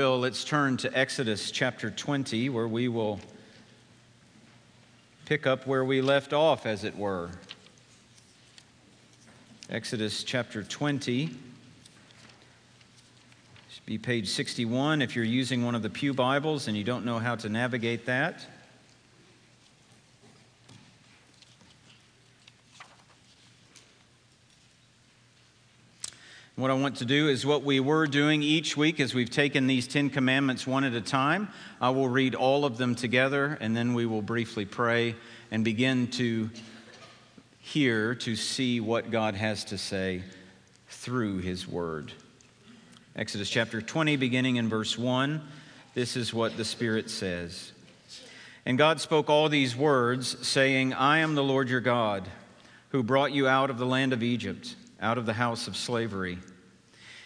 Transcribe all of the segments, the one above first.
Let's turn to Exodus chapter 20, where we will pick up where we left off, as it were. Exodus chapter 20. Should be page 61 if you're using one of the Pew Bibles and you don't know how to navigate that. What I want to do is what we were doing each week as we've taken these Ten Commandments one at a time. I will read all of them together and then we will briefly pray and begin to hear, to see what God has to say through His Word. Exodus chapter 20, beginning in verse 1, this is what the Spirit says. And God spoke all these words, saying, I am the Lord your God, who brought you out of the land of Egypt, out of the house of slavery.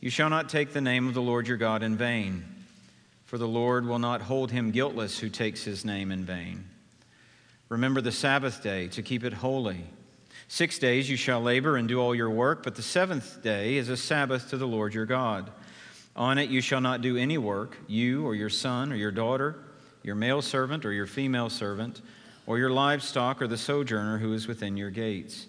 You shall not take the name of the Lord your God in vain, for the Lord will not hold him guiltless who takes his name in vain. Remember the Sabbath day to keep it holy. Six days you shall labor and do all your work, but the seventh day is a Sabbath to the Lord your God. On it you shall not do any work, you or your son or your daughter, your male servant or your female servant, or your livestock or the sojourner who is within your gates.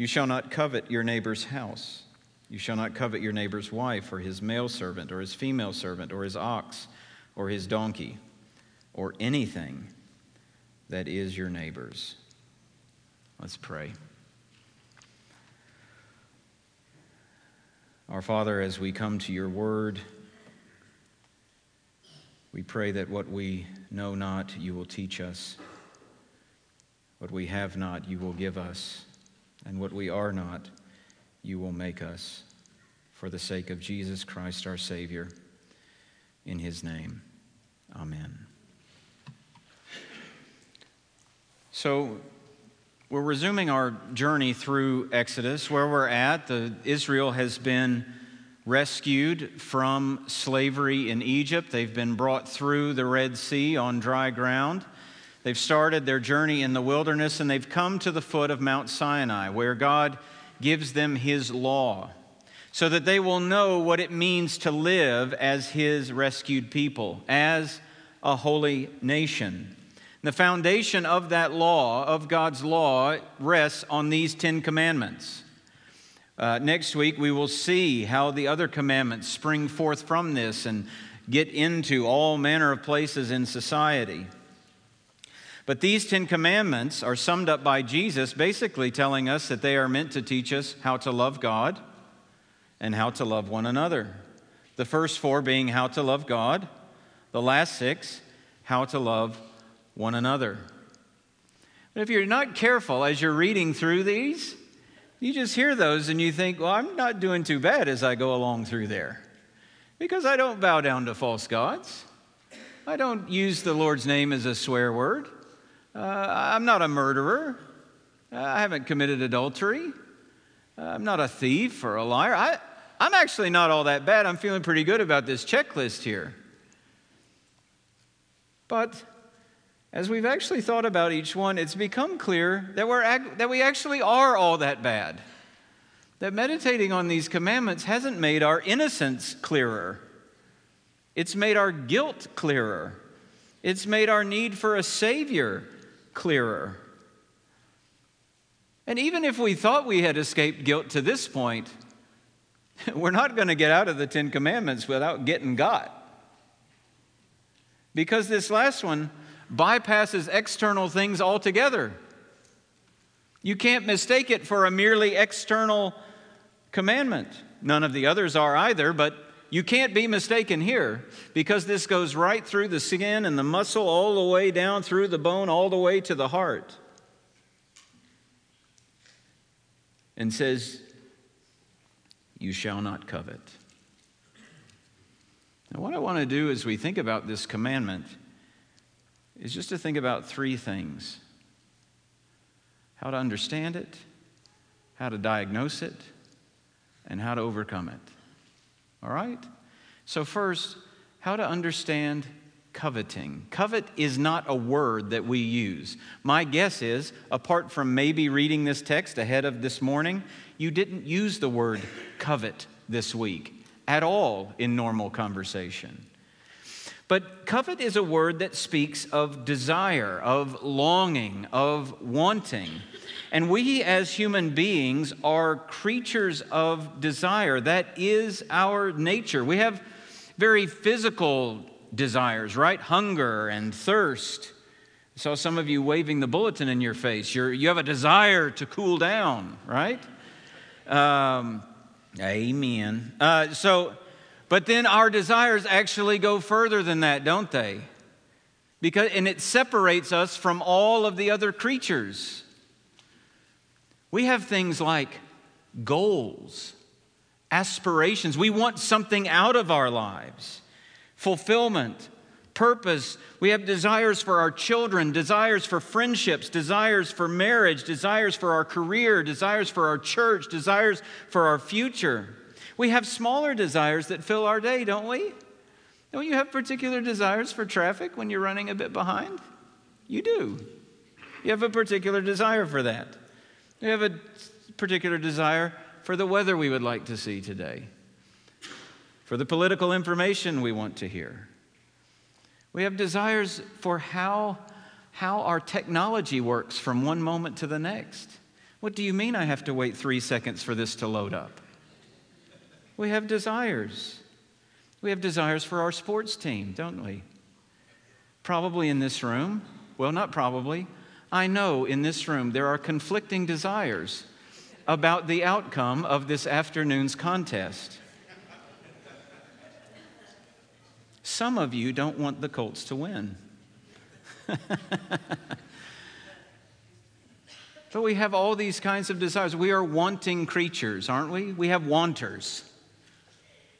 You shall not covet your neighbor's house. You shall not covet your neighbor's wife, or his male servant, or his female servant, or his ox, or his donkey, or anything that is your neighbor's. Let's pray. Our Father, as we come to your word, we pray that what we know not, you will teach us. What we have not, you will give us and what we are not, you will make us for the sake of Jesus Christ our Savior. In his name, amen. So, we're resuming our journey through Exodus. Where we're at, the, Israel has been rescued from slavery in Egypt. They've been brought through the Red Sea on dry ground. They've started their journey in the wilderness and they've come to the foot of Mount Sinai, where God gives them His law, so that they will know what it means to live as His rescued people, as a holy nation. The foundation of that law, of God's law, rests on these Ten Commandments. Uh, next week, we will see how the other commandments spring forth from this and get into all manner of places in society. But these Ten Commandments are summed up by Jesus, basically telling us that they are meant to teach us how to love God and how to love one another. The first four being how to love God, the last six, how to love one another. But if you're not careful as you're reading through these, you just hear those and you think, well, I'm not doing too bad as I go along through there. Because I don't bow down to false gods. I don't use the Lord's name as a swear word. Uh, I'm not a murderer. Uh, I haven't committed adultery. Uh, I'm not a thief or a liar. I, I'm actually not all that bad. I'm feeling pretty good about this checklist here. But as we've actually thought about each one, it's become clear that, we're, that we actually are all that bad. That meditating on these commandments hasn't made our innocence clearer, it's made our guilt clearer, it's made our need for a Savior clearer. And even if we thought we had escaped guilt to this point, we're not going to get out of the Ten Commandments without getting got. Because this last one bypasses external things altogether. You can't mistake it for a merely external commandment. None of the others are either, but you can't be mistaken here because this goes right through the skin and the muscle, all the way down through the bone, all the way to the heart. And says, You shall not covet. Now, what I want to do as we think about this commandment is just to think about three things how to understand it, how to diagnose it, and how to overcome it. All right? So, first, how to understand coveting. Covet is not a word that we use. My guess is, apart from maybe reading this text ahead of this morning, you didn't use the word covet this week at all in normal conversation. But covet is a word that speaks of desire, of longing, of wanting. And we as human beings are creatures of desire. That is our nature. We have very physical desires, right? Hunger and thirst. I saw some of you waving the bulletin in your face. You're, you have a desire to cool down, right? Um, amen. Uh, so, but then our desires actually go further than that, don't they? Because, and it separates us from all of the other creatures. We have things like goals, aspirations. We want something out of our lives, fulfillment, purpose. We have desires for our children, desires for friendships, desires for marriage, desires for our career, desires for our church, desires for our future. We have smaller desires that fill our day, don't we? Don't you have particular desires for traffic when you're running a bit behind? You do. You have a particular desire for that. You have a particular desire for the weather we would like to see today, for the political information we want to hear. We have desires for how, how our technology works from one moment to the next. What do you mean I have to wait three seconds for this to load up? We have desires. We have desires for our sports team, don't we? Probably in this room, well, not probably, I know in this room there are conflicting desires about the outcome of this afternoon's contest. Some of you don't want the Colts to win. but we have all these kinds of desires. We are wanting creatures, aren't we? We have wanters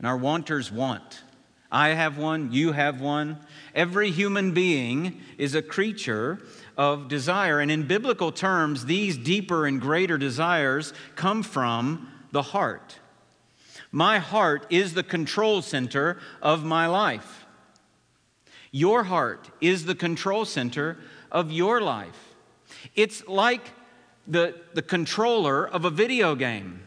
and our wanters want. I have one, you have one. Every human being is a creature of desire. And in biblical terms, these deeper and greater desires come from the heart. My heart is the control center of my life. Your heart is the control center of your life. It's like the, the controller of a video game.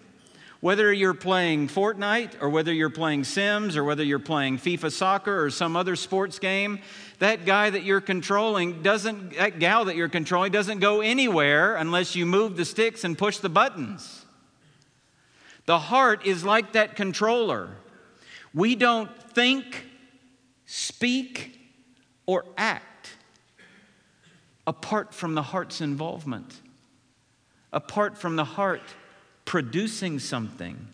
Whether you're playing Fortnite or whether you're playing Sims or whether you're playing FIFA soccer or some other sports game, that guy that you're controlling doesn't, that gal that you're controlling doesn't go anywhere unless you move the sticks and push the buttons. The heart is like that controller. We don't think, speak, or act apart from the heart's involvement, apart from the heart producing something.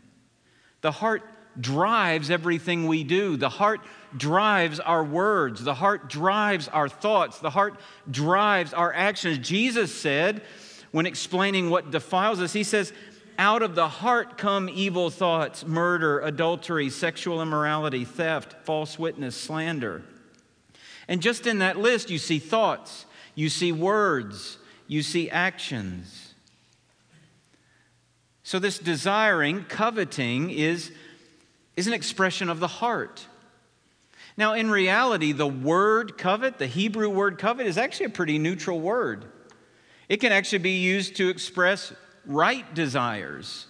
The heart drives everything we do. The heart drives our words. The heart drives our thoughts. The heart drives our actions. Jesus said, when explaining what defiles us, He says, out of the heart come evil thoughts, murder, adultery, sexual immorality, theft, false witness, slander. And just in that list, you see thoughts, you see words, you see actions. So, this desiring, coveting, is, is an expression of the heart. Now, in reality, the word covet, the Hebrew word covet, is actually a pretty neutral word. It can actually be used to express right desires.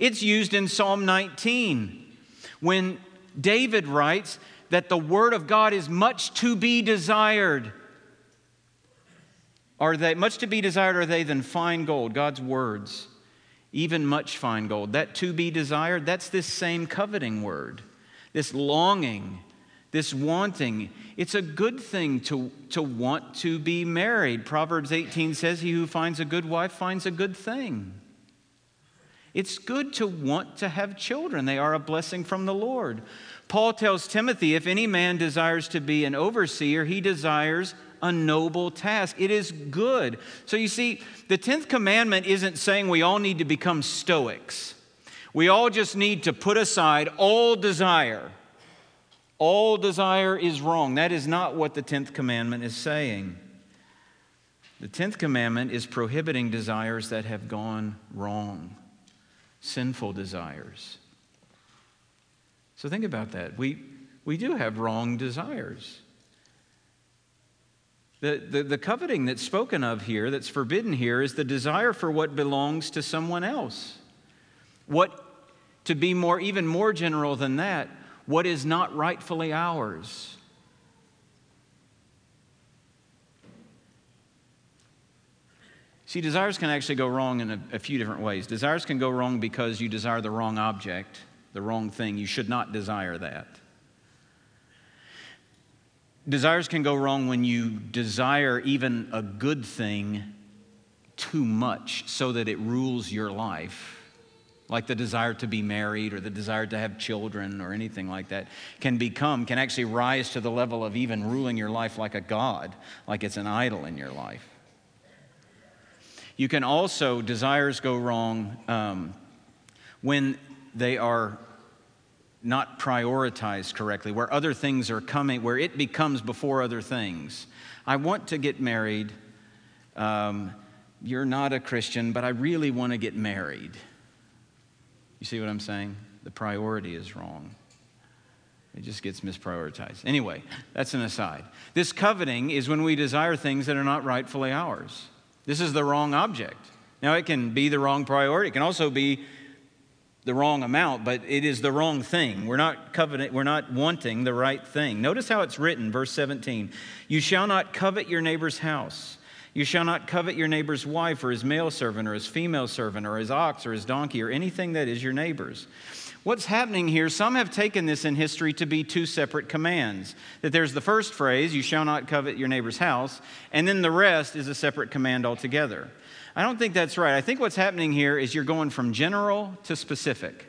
It's used in Psalm 19 when David writes that the word of God is much to be desired. Are they much to be desired are they than fine gold, God's words? Even much fine gold. That to be desired, that's this same coveting word, this longing this wanting. It's a good thing to, to want to be married. Proverbs 18 says, He who finds a good wife finds a good thing. It's good to want to have children, they are a blessing from the Lord. Paul tells Timothy if any man desires to be an overseer, he desires a noble task. It is good. So you see, the 10th commandment isn't saying we all need to become stoics. We all just need to put aside all desire all desire is wrong. That is not what the 10th commandment is saying. The 10th commandment is prohibiting desires that have gone wrong, sinful desires. So think about that. We, we do have wrong desires. The, the, the coveting that's spoken of here, that's forbidden here, is the desire for what belongs to someone else. What, to be more, even more general than that, what is not rightfully ours. See, desires can actually go wrong in a, a, few different ways. Desires can go wrong because you desire the wrong object, the wrong thing. You should not desire that. Desires can go wrong when you desire even a good thing too much so that it rules your life like the desire to be married or the desire to have children or anything like that, can become, can actually rise to the level of even ruling your life like a God, like it's an idol in your life. You can also, desires go wrong um, when they are not prioritized correctly, where other things are coming, where it becomes before other things. I want to get married. Um, you're not a Christian, but I really want to get married. You see what I'm saying? The priority is wrong. It just gets misprioritized. Anyway, that's an aside. This coveting is when we desire things that are not rightfully ours. This is the wrong object. Now, it can be the wrong priority. It can also be the wrong amount, but it is the wrong thing. We're not coveting, we're not wanting the right thing. Notice how it's written, verse 17. You shall not covet your neighbor's house. You shall not covet your neighbor's wife or his male servant or his female servant or his ox or his donkey or anything that is your neighbor's. What's happening here, some have taken this in history to be two separate commands. That there's the first phrase, you shall not covet your neighbor's house, and then the rest is a separate command altogether. I don't think that's right. I think what's happening here is you're going from general to specific.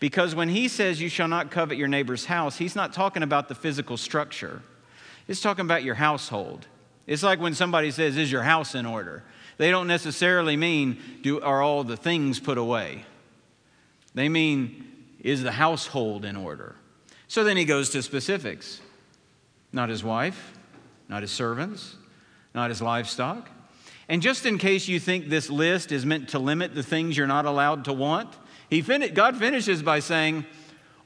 Because when he says you shall not covet your neighbor's house, he's not talking about the physical structure, he's talking about your household. It's like when somebody says, Is your house in order? They don't necessarily mean, do, Are all the things put away? They mean, Is the household in order? So then he goes to specifics not his wife, not his servants, not his livestock. And just in case you think this list is meant to limit the things you're not allowed to want, he fin- God finishes by saying,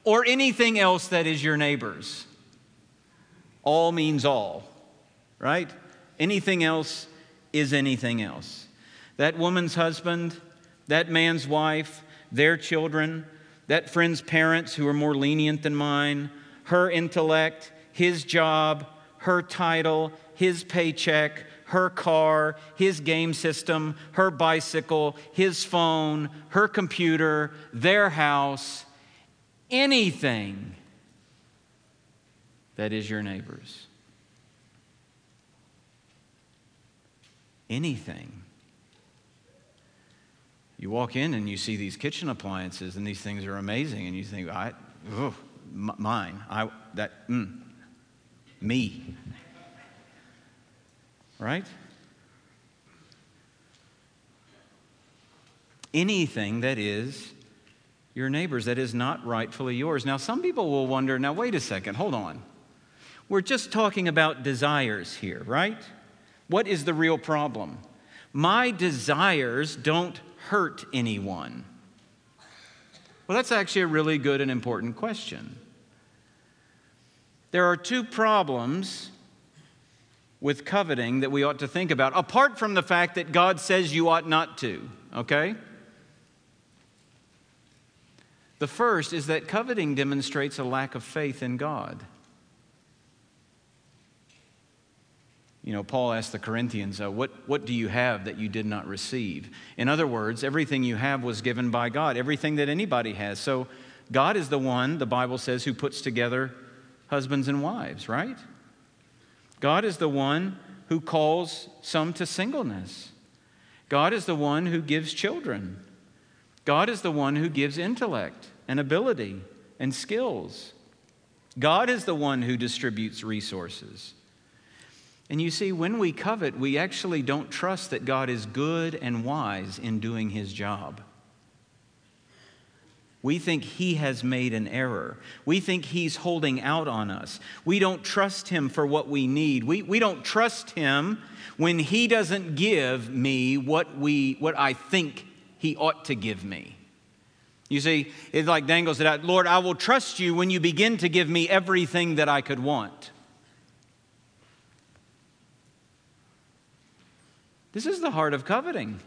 or anything else that is your neighbor's. All means all, right? Anything else is anything else. That woman's husband, that man's wife, their children, that friend's parents who are more lenient than mine, her intellect, his job, her title, his paycheck, her car, his game system, her bicycle, his phone, her computer, their house, anything that is your neighbor's. anything. You walk in and you see these kitchen appliances, and these things are amazing, and you think, I, m- mine, I, that, mm, me. Right? Anything that is your neighbor's that is not rightfully yours. Now, some people will wonder now, wait a second, hold on. We're just talking about desires here, right? What is the real problem? My desires don't hurt anyone. Well, that's actually a really good and important question. There are two problems with coveting that we ought to think about, apart from the fact that God says you ought not to, okay? The first is that coveting demonstrates a lack of faith in God. you know, Paul asked the Corinthians, uh, what, what do you have that you did not receive? In other words, everything you have was given by God, everything that anybody has. So God is the one, the Bible says, who puts together husbands and wives, right? God is the one who calls some to singleness. God is the one who gives children. God is the one who gives intellect and ability and skills. God is the one who distributes resources. And you see, when we covet, we actually don't trust that God is good and wise in doing his job. We think he has made an error. We think he's holding out on us. We don't trust him for what we need. We, we don't trust him when he doesn't give me what, we, what I think he ought to give me. You see, it like dangles it out Lord, I will trust you when you begin to give me everything that I could want. This is the heart of coveting.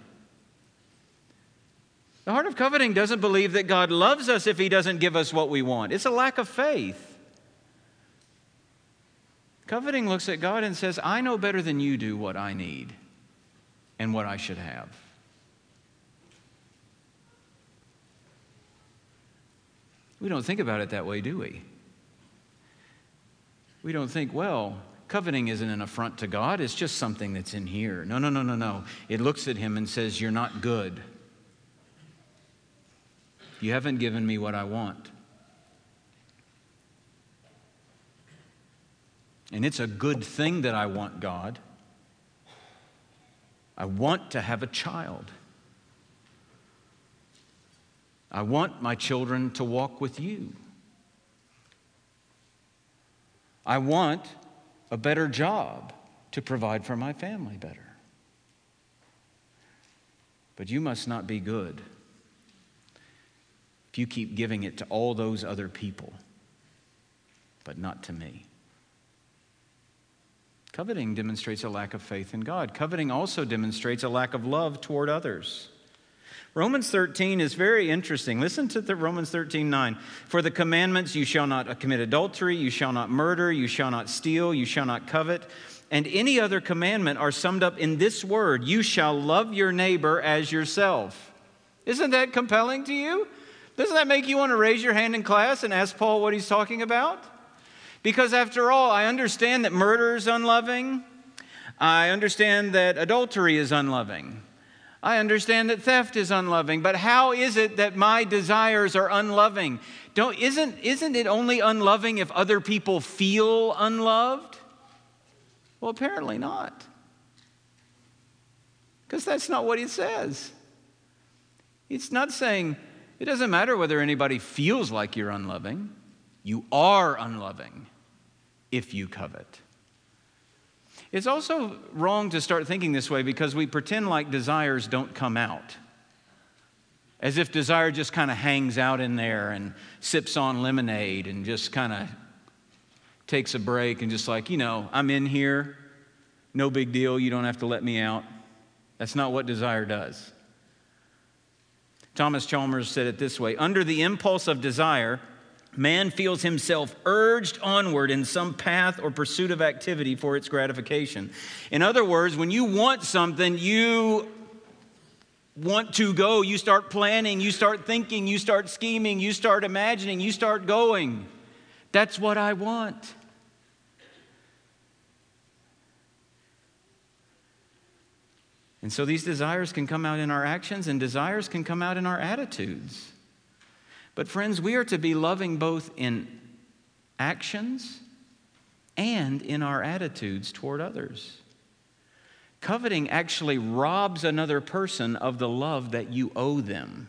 The heart of coveting doesn't believe that God loves us if He doesn't give us what we want. It's a lack of faith. Coveting looks at God and says, I know better than you do what I need and what I should have. We don't think about it that way, do we? We don't think, well, coveting isn't an affront to God, it's just something that's in here. No, no, no, no, no. It looks at him and says, You're not good. You haven't given me what I want. And it's a good thing that I want God. I want to have a child. I want my children to walk with you. I want a better job to provide for my family better. But you must not be good if you keep giving it to all those other people, but not to me. Coveting demonstrates a lack of faith in God. Coveting also demonstrates a lack of love toward others. Romans 13 is very interesting. Listen to the Romans 13, 9. For the commandments, you shall not commit adultery, you shall not murder, you shall not steal, you shall not covet, and any other commandment are summed up in this word you shall love your neighbor as yourself. Isn't that compelling to you? Doesn't that make you want to raise your hand in class and ask Paul what he's talking about? Because after all, I understand that murder is unloving. I understand that adultery is unloving. I understand that theft is unloving, but how is it that my desires are unloving? Don't, isn't, isn't it only unloving if other people feel unloved? Well, apparently not. Because that's not what he says. It's not saying, it doesn't matter whether anybody feels like you're unloving, you are unloving if you covet. It's also wrong to start thinking this way because we pretend like desires don't come out. As if desire just kind of hangs out in there and sips on lemonade and just kind of takes a break and just like, you know, I'm in here, no big deal, you don't have to let me out. That's not what desire does. Thomas Chalmers said it this way Under the impulse of desire, man feels himself urged onward in some path or pursuit of activity for its gratification. In other words, when you want something, you want to go, you start planning, you start thinking, you start scheming, you start imagining, you start going. That's what I want. And so these desires can come out in our actions, and desires can come out in our attitudes. But, friends, we are to be loving both in actions and in our attitudes toward others. Coveting actually robs another person of the love that you owe them.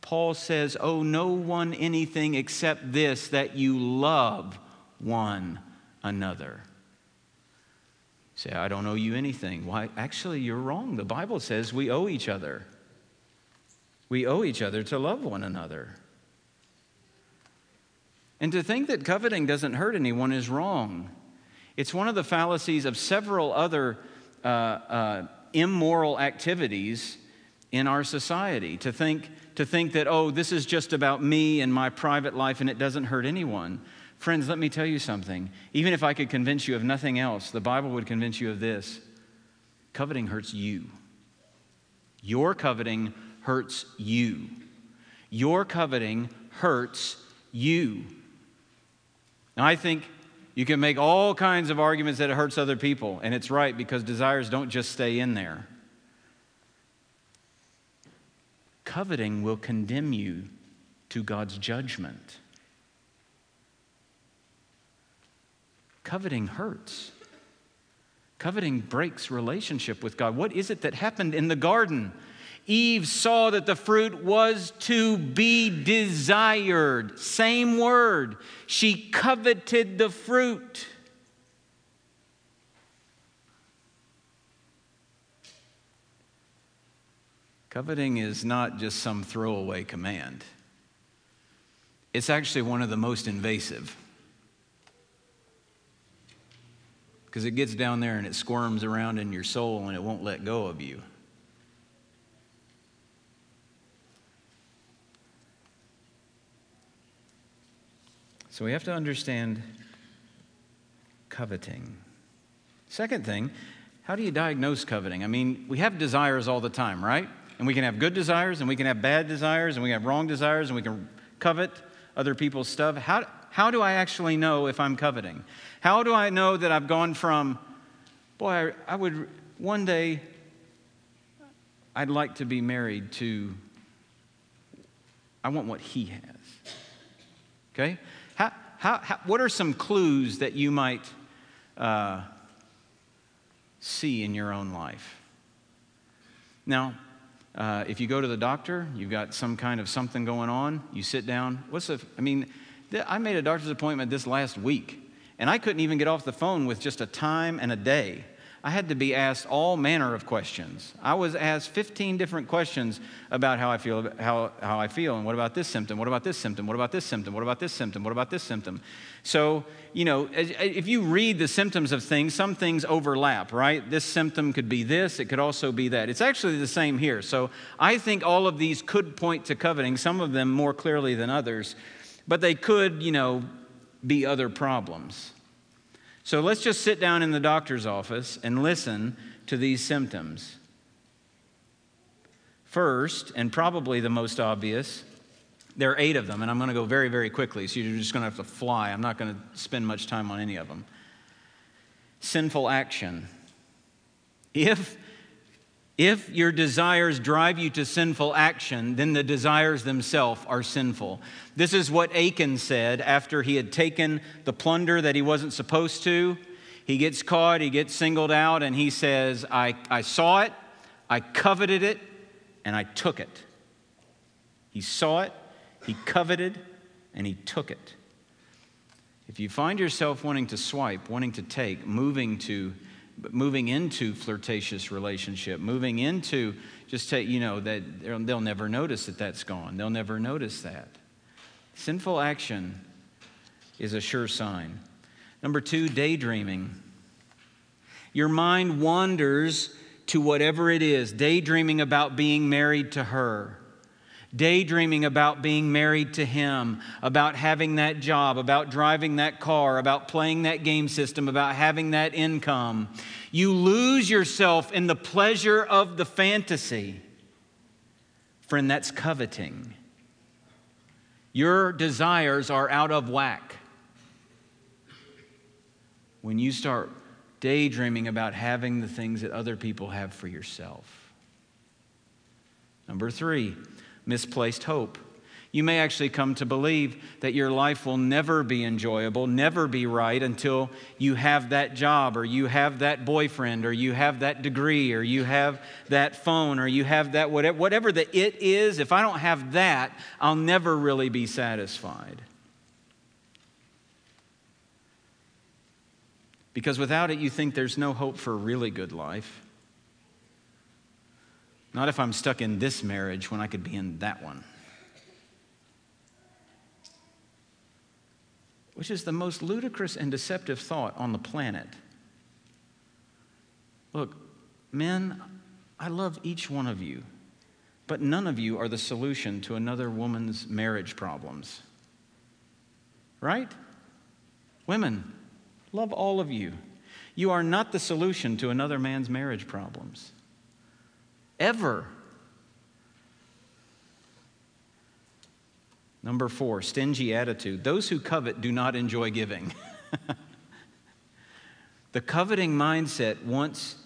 Paul says, Owe no one anything except this, that you love one another. Say, I don't owe you anything. Why? Actually, you're wrong. The Bible says we owe each other. We owe each other to love one another. And to think that coveting doesn't hurt anyone is wrong. It's one of the fallacies of several other uh, uh, immoral activities in our society. To think, to think that, oh, this is just about me and my private life and it doesn't hurt anyone. Friends, let me tell you something. Even if I could convince you of nothing else, the Bible would convince you of this coveting hurts you. Your coveting hurts you. Your coveting hurts you. Now, I think you can make all kinds of arguments that it hurts other people, and it's right because desires don't just stay in there. Coveting will condemn you to God's judgment. Coveting hurts. Coveting breaks relationship with God. What is it that happened in the garden? Eve saw that the fruit was to be desired. Same word. She coveted the fruit. Coveting is not just some throwaway command, it's actually one of the most invasive. Because it gets down there and it squirms around in your soul and it won't let go of you. So we have to understand coveting. Second thing, how do you diagnose coveting? I mean, we have desires all the time, right? And we can have good desires and we can have bad desires and we can have wrong desires and we can covet other people's stuff. How, how do I actually know if I'm coveting? How do I know that I've gone from, boy, I, I would one day, I'd like to be married to, I want what he has. Okay? How, how, how what are some clues that you might uh, see in your own life? Now, uh, if you go to the doctor, you've got some kind of something going on, you sit down. What's the, I mean, I made a doctor's appointment this last week, and I couldn't even get off the phone with just a time and a day. I had to be asked all manner of questions. I was asked 15 different questions about how I feel, how, how I feel, and what about this symptom? What about this symptom? What about this symptom? What about this symptom? What about this symptom? So, you know, if you read the symptoms of things, some things overlap, right? This symptom could be this, it could also be that. It's actually the same here. So I think all of these could point to coveting, some of them more clearly than others, but they could, you know, be other problems. So let's just sit down in the doctor's office and listen to these symptoms. First, and probably the most obvious, there are eight of them, and I'm going to go very, very quickly, so you're just going to have to fly. I'm not going to spend much time on any of them. Sinful action. If if your desires drive you to sinful action, then the desires themselves are sinful. This is what Achan said after he had taken the plunder that he wasn't supposed to. He gets caught, he gets singled out, and he says, I, I saw it, I coveted it, and I took it. He saw it, he coveted, and he took it. If you find yourself wanting to swipe, wanting to take, moving to moving into flirtatious relationship, moving into just take, you know, that they'll never notice that that's gone. They'll never notice that. Sinful action is a sure sign. Number two, daydreaming. Your mind wanders to whatever it is, daydreaming about being married to her daydreaming about being married to him, about having that job, about driving that car, about playing that game system, about having that income. You lose yourself in the pleasure of the fantasy. Friend, that's coveting. Your desires are out of whack. When you start daydreaming about having the things that other people have for yourself. Number three, misplaced hope. You may actually come to believe that your life will never be enjoyable, never be right until you have that job, or you have that boyfriend, or you have that degree, or you have that phone, or you have that whatever, whatever the it is. If I don't have that, I'll never really be satisfied. Because without it, you think there's no hope for a really good life. Not if I'm stuck in this marriage when I could be in that one. Which is the most ludicrous and deceptive thought on the planet. Look, men, I love each one of you, but none of you are the solution to another woman's marriage problems. Right? Women, love all of you. You are not the solution to another man's marriage problems ever. Number four, stingy attitude. Those who covet do not enjoy giving. the coveting mindset wants,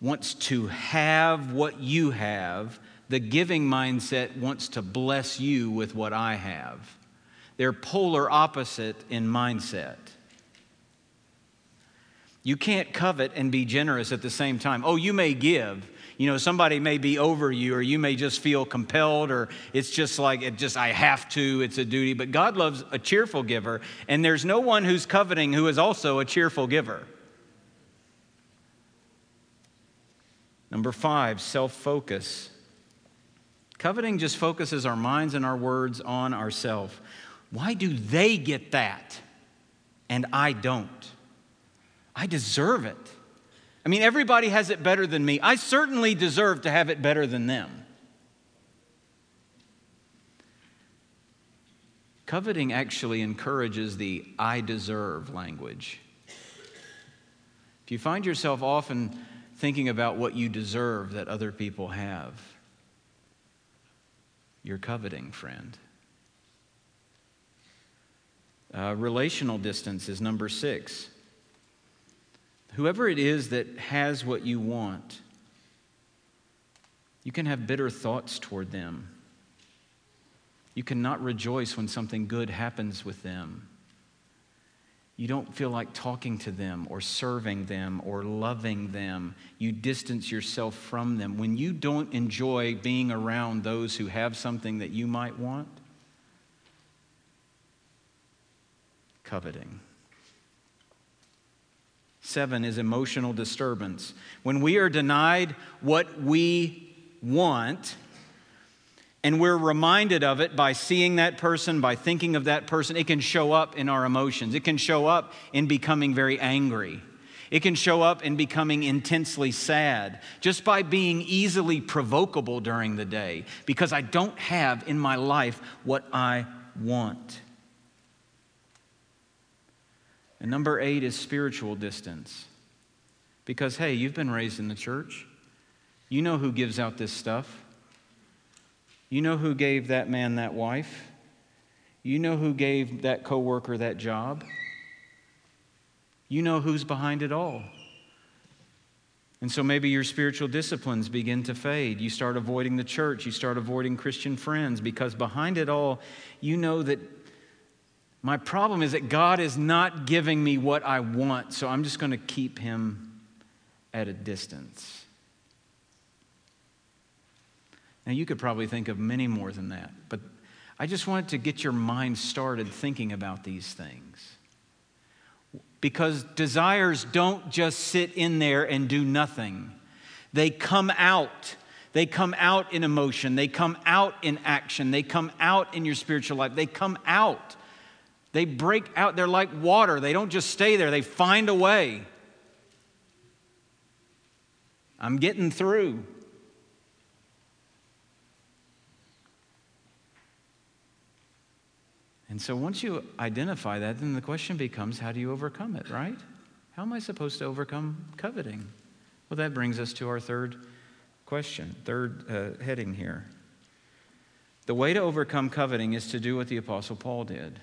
wants to have what you have. The giving mindset wants to bless you with what I have. They're polar opposite in mindset. You can't covet and be generous at the same time. Oh, you may give. You know, somebody may be over you, or you may just feel compelled, or it's just like, it just, I have to, it's a duty. But God loves a cheerful giver, and there's no one who's coveting who is also a cheerful giver. Number five, self focus. Coveting just focuses our minds and our words on ourselves. Why do they get that and I don't? I deserve it. I mean, everybody has it better than me. I certainly deserve to have it better than them. Coveting actually encourages the I deserve language. If you find yourself often thinking about what you deserve that other people have, you're coveting, friend. Uh, relational distance is number six. Whoever it is that has what you want, you can have bitter thoughts toward them. You cannot rejoice when something good happens with them. You don't feel like talking to them or serving them or loving them. You distance yourself from them. When you don't enjoy being around those who have something that you might want, coveting. Seven is emotional disturbance. When we are denied what we want, and we're reminded of it by seeing that person, by thinking of that person, it can show up in our emotions. It can show up in becoming very angry. It can show up in becoming intensely sad just by being easily provocable during the day because I don't have in my life what I want. And number eight is spiritual distance. Because, hey, you've been raised in the church. You know who gives out this stuff. You know who gave that man that wife. You know who gave that coworker that job. You know who's behind it all. And so maybe your spiritual disciplines begin to fade. You start avoiding the church. You start avoiding Christian friends because behind it all, you know that my problem is that God is not giving me what I want, so I'm just going to keep him at a distance. Now, you could probably think of many more than that, but I just wanted to get your mind started thinking about these things. Because desires don't just sit in there and do nothing, they come out. They come out in emotion, they come out in action, they come out in your spiritual life, they come out. They break out, they're like water. They don't just stay there, they find a way. I'm getting through. And so once you identify that, then the question becomes how do you overcome it, right? How am I supposed to overcome coveting? Well, that brings us to our third question, third uh, heading here. The way to overcome coveting is to do what the Apostle Paul did.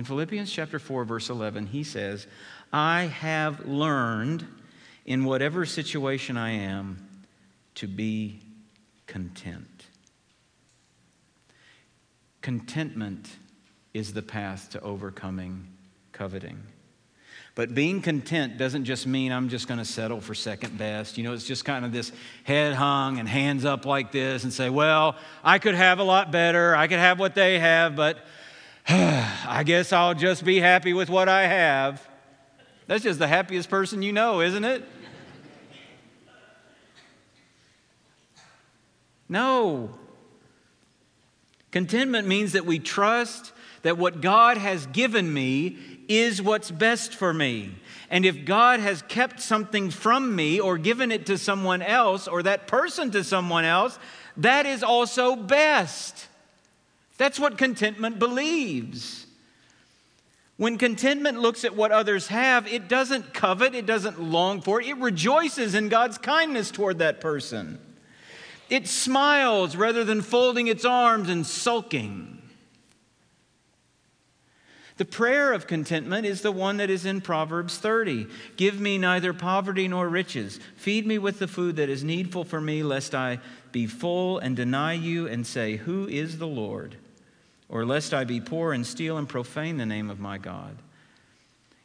In Philippians chapter 4, verse 11, he says, I have learned in whatever situation I am to be content. Contentment is the path to overcoming coveting. But being content doesn't just mean I'm just going to settle for second best. You know, it's just kind of this head hung and hands up like this and say, well, I could have a lot better. I could have what they have, but I guess I'll just be happy with what I have. That's just the happiest person you know, isn't it? No. Contentment means that we trust that what God has given me is what's best for me. And if God has kept something from me or given it to someone else or that person to someone else, that is also best. That's what contentment believes. When contentment looks at what others have, it doesn't covet, it doesn't long for it, it rejoices in God's kindness toward that person. It smiles rather than folding its arms and sulking. The prayer of contentment is the one that is in Proverbs 30. Give me neither poverty nor riches. Feed me with the food that is needful for me, lest I be full and deny you and say, Who is the Lord? Or lest I be poor and steal and profane the name of my God.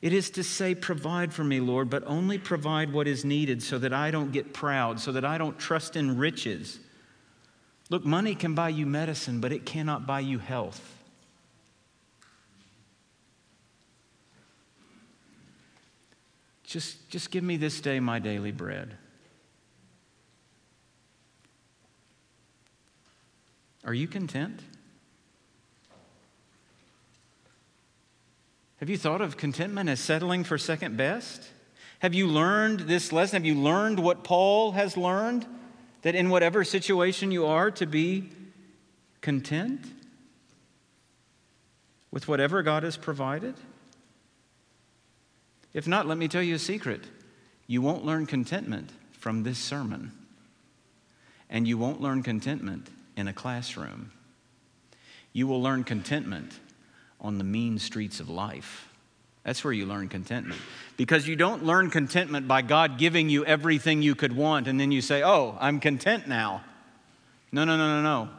It is to say, Provide for me, Lord, but only provide what is needed so that I don't get proud, so that I don't trust in riches. Look, money can buy you medicine, but it cannot buy you health. Just, just give me this day my daily bread. Are you content? Have you thought of contentment as settling for second best? Have you learned this lesson? Have you learned what Paul has learned? That in whatever situation you are, to be content with whatever God has provided? If not, let me tell you a secret. You won't learn contentment from this sermon, and you won't learn contentment in a classroom. You will learn contentment on the mean streets of life. That's where you learn contentment. Because you don't learn contentment by God giving you everything you could want and then you say, oh, I'm content now. No, no, no, no, no.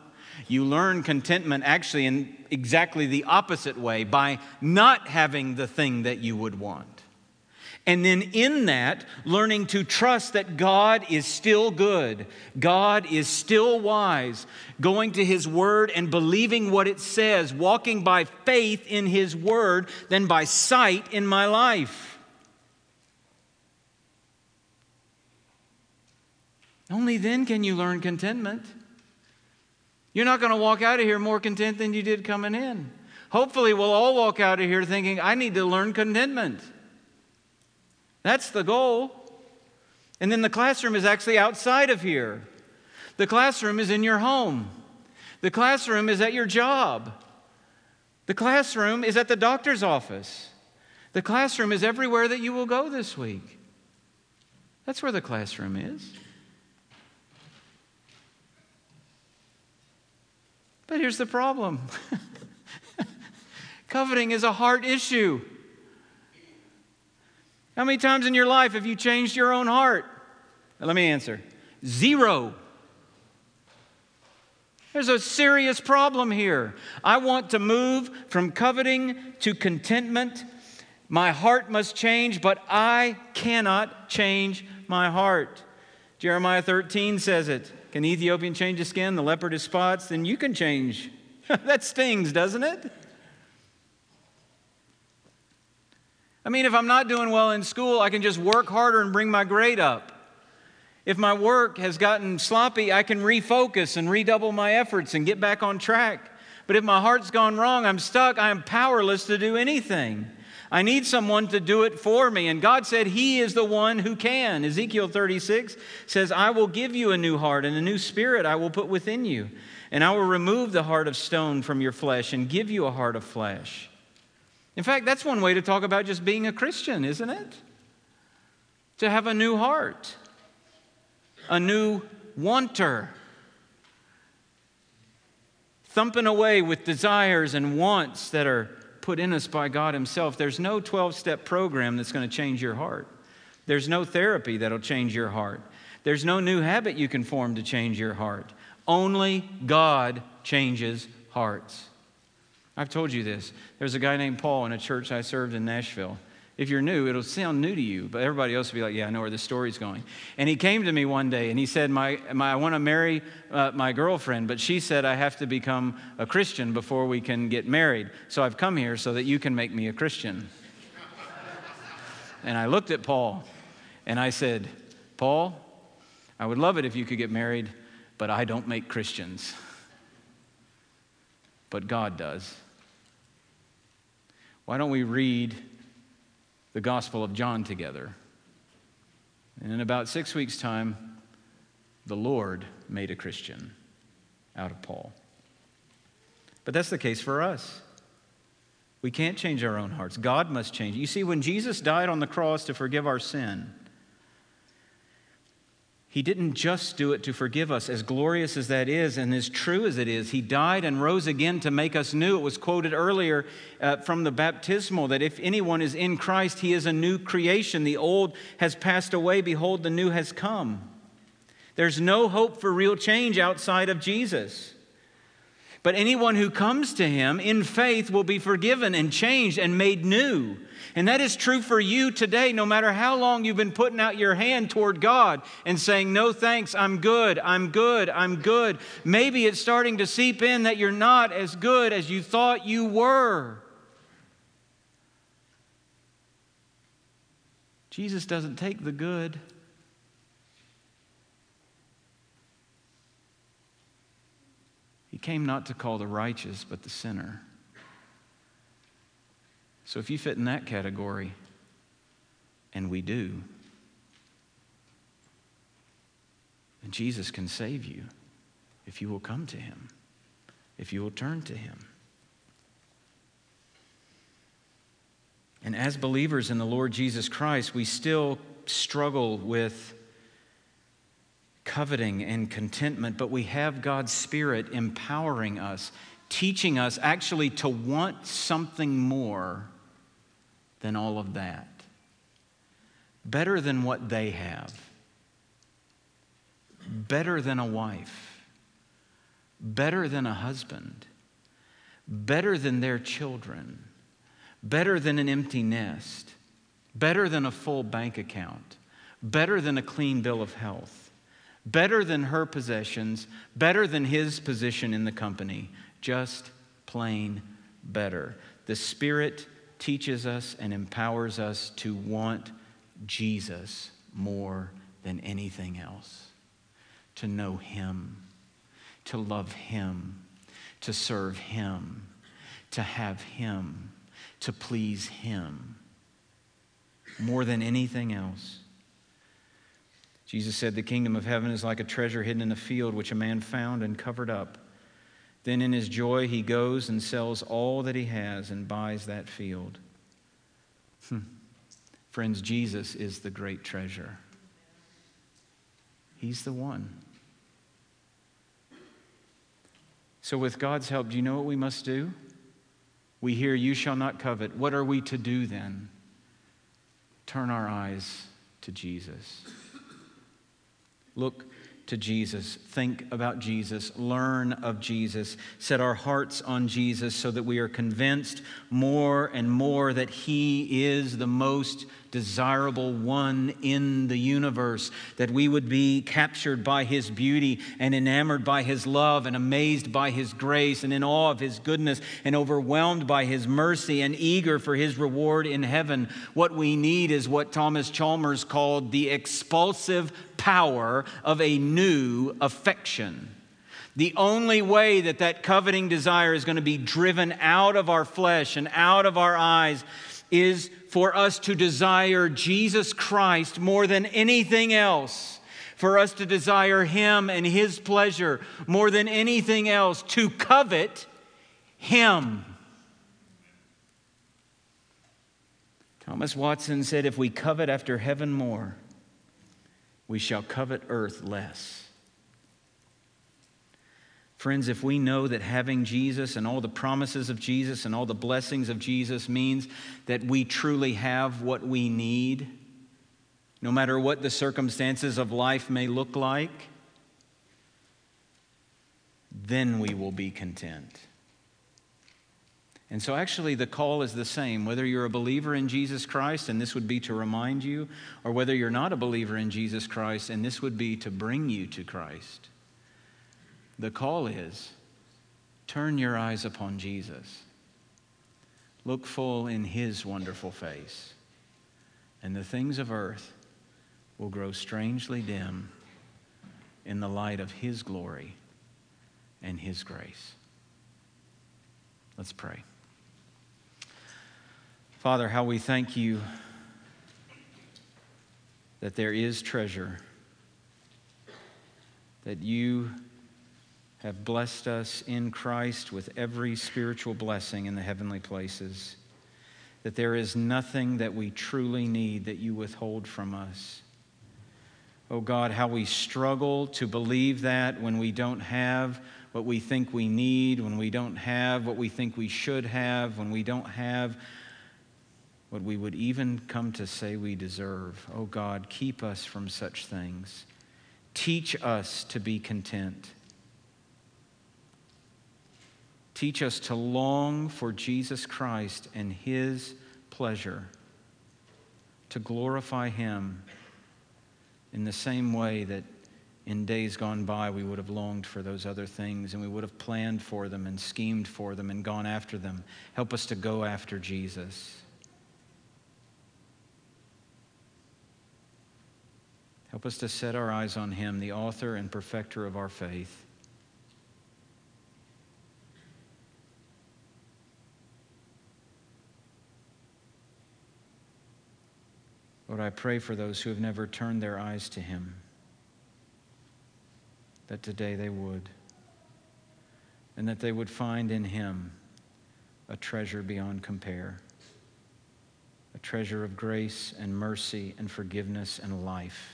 You learn contentment actually in exactly the opposite way by not having the thing that you would want. And then in that, learning to trust that God is still good, God is still wise, going to His Word and believing what it says, walking by faith in His Word than by sight in my life. Only then can you learn contentment. You're not going to walk out of here more content than you did coming in. Hopefully, we'll all walk out of here thinking, I need to learn contentment. That's the goal. And then the classroom is actually outside of here. The classroom is in your home. The classroom is at your job. The classroom is at the doctor's office. The classroom is everywhere that you will go this week. That's where the classroom is. But here's the problem coveting is a heart issue. How many times in your life have you changed your own heart? Now, let me answer zero. There's a serious problem here. I want to move from coveting to contentment. My heart must change, but I cannot change my heart. Jeremiah 13 says it. Can Ethiopian change his skin, the leopard his spots? Then you can change. that stings, doesn't it? I mean, if I'm not doing well in school, I can just work harder and bring my grade up. If my work has gotten sloppy, I can refocus and redouble my efforts and get back on track. But if my heart's gone wrong, I'm stuck, I am powerless to do anything. I need someone to do it for me. And God said He is the one who can. Ezekiel 36 says, I will give you a new heart and a new spirit I will put within you. And I will remove the heart of stone from your flesh and give you a heart of flesh. In fact, that's one way to talk about just being a Christian, isn't it? To have a new heart, a new wanter, thumping away with desires and wants that are put in us by God Himself. There's no 12 step program that's going to change your heart. There's no therapy that'll change your heart. There's no new habit you can form to change your heart. Only God changes hearts. I've told you this. There's a guy named Paul in a church I served in Nashville. If you're new, it'll sound new to you, but everybody else will be like, yeah, I know where the story's going. And he came to me one day and he said, my, my I want to marry uh, my girlfriend, but she said I have to become a Christian before we can get married. So I've come here so that you can make me a Christian. and I looked at Paul and I said, Paul, I would love it if you could get married, but I don't make Christians. But God does. Why don't we read the Gospel of John together? And in about six weeks' time, the Lord made a Christian out of Paul. But that's the case for us. We can't change our own hearts. God must change. You see, when Jesus died on the cross to forgive our sin, He didn't just do it to forgive us, as glorious as that is and as true as it is. He died and rose again to make us new. It was quoted earlier uh, from the baptismal that if anyone is in Christ, he is a new creation. The old has passed away, behold, the new has come. There's no hope for real change outside of Jesus. But anyone who comes to him in faith will be forgiven and changed and made new. And that is true for you today, no matter how long you've been putting out your hand toward God and saying, No thanks, I'm good, I'm good, I'm good. Maybe it's starting to seep in that you're not as good as you thought you were. Jesus doesn't take the good. He came not to call the righteous, but the sinner. So if you fit in that category, and we do, then Jesus can save you if you will come to him, if you will turn to him. And as believers in the Lord Jesus Christ, we still struggle with coveting and contentment, but we have God's Spirit empowering us, teaching us actually to want something more than all of that. Better than what they have, better than a wife, better than a husband, better than their children, better than an empty nest, better than a full bank account, better than a clean bill of health. Better than her possessions, better than his position in the company, just plain better. The Spirit teaches us and empowers us to want Jesus more than anything else, to know Him, to love Him, to serve Him, to have Him, to please Him more than anything else. Jesus said, The kingdom of heaven is like a treasure hidden in a field, which a man found and covered up. Then in his joy, he goes and sells all that he has and buys that field. Hmm. Friends, Jesus is the great treasure. He's the one. So, with God's help, do you know what we must do? We hear, You shall not covet. What are we to do then? Turn our eyes to Jesus. Look to Jesus, think about Jesus, learn of Jesus, set our hearts on Jesus so that we are convinced more and more that He is the most desirable one in the universe, that we would be captured by his beauty and enamored by his love and amazed by his grace and in awe of his goodness and overwhelmed by his mercy and eager for his reward in heaven. What we need is what Thomas Chalmers called the expulsive power of a new affection. The only way that that coveting desire is going to be driven out of our flesh and out of our eyes is for us to desire Jesus Christ more than anything else, for us to desire Him and His pleasure more than anything else, to covet Him. Thomas Watson said, If we covet after heaven more, we shall covet earth less. Friends, if we know that having Jesus and all the promises of Jesus and all the blessings of Jesus means that we truly have what we need, no matter what the circumstances of life may look like, then we will be content. And so, actually, the call is the same. Whether you're a believer in Jesus Christ, and this would be to remind you, or whether you're not a believer in Jesus Christ, and this would be to bring you to Christ. The call is turn your eyes upon Jesus. Look full in his wonderful face, and the things of earth will grow strangely dim in the light of his glory and his grace. Let's pray. Father, how we thank you that there is treasure, that you have blessed us in Christ with every spiritual blessing in the heavenly places, that there is nothing that we truly need that you withhold from us. Oh God, how we struggle to believe that when we don't have what we think we need, when we don't have what we think we should have, when we don't have what we would even come to say we deserve. Oh God, keep us from such things. Teach us to be content. Teach us to long for Jesus Christ and His pleasure, to glorify Him in the same way that in days gone by we would have longed for those other things and we would have planned for them and schemed for them and gone after them. Help us to go after Jesus. Help us to set our eyes on Him, the author and perfecter of our faith. Lord, I pray for those who have never turned their eyes to Him, that today they would, and that they would find in Him a treasure beyond compare, a treasure of grace and mercy and forgiveness and life.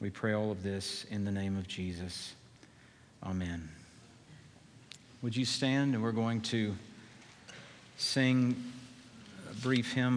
We pray all of this in the name of Jesus. Amen. Would you stand and we're going to sing a brief hymn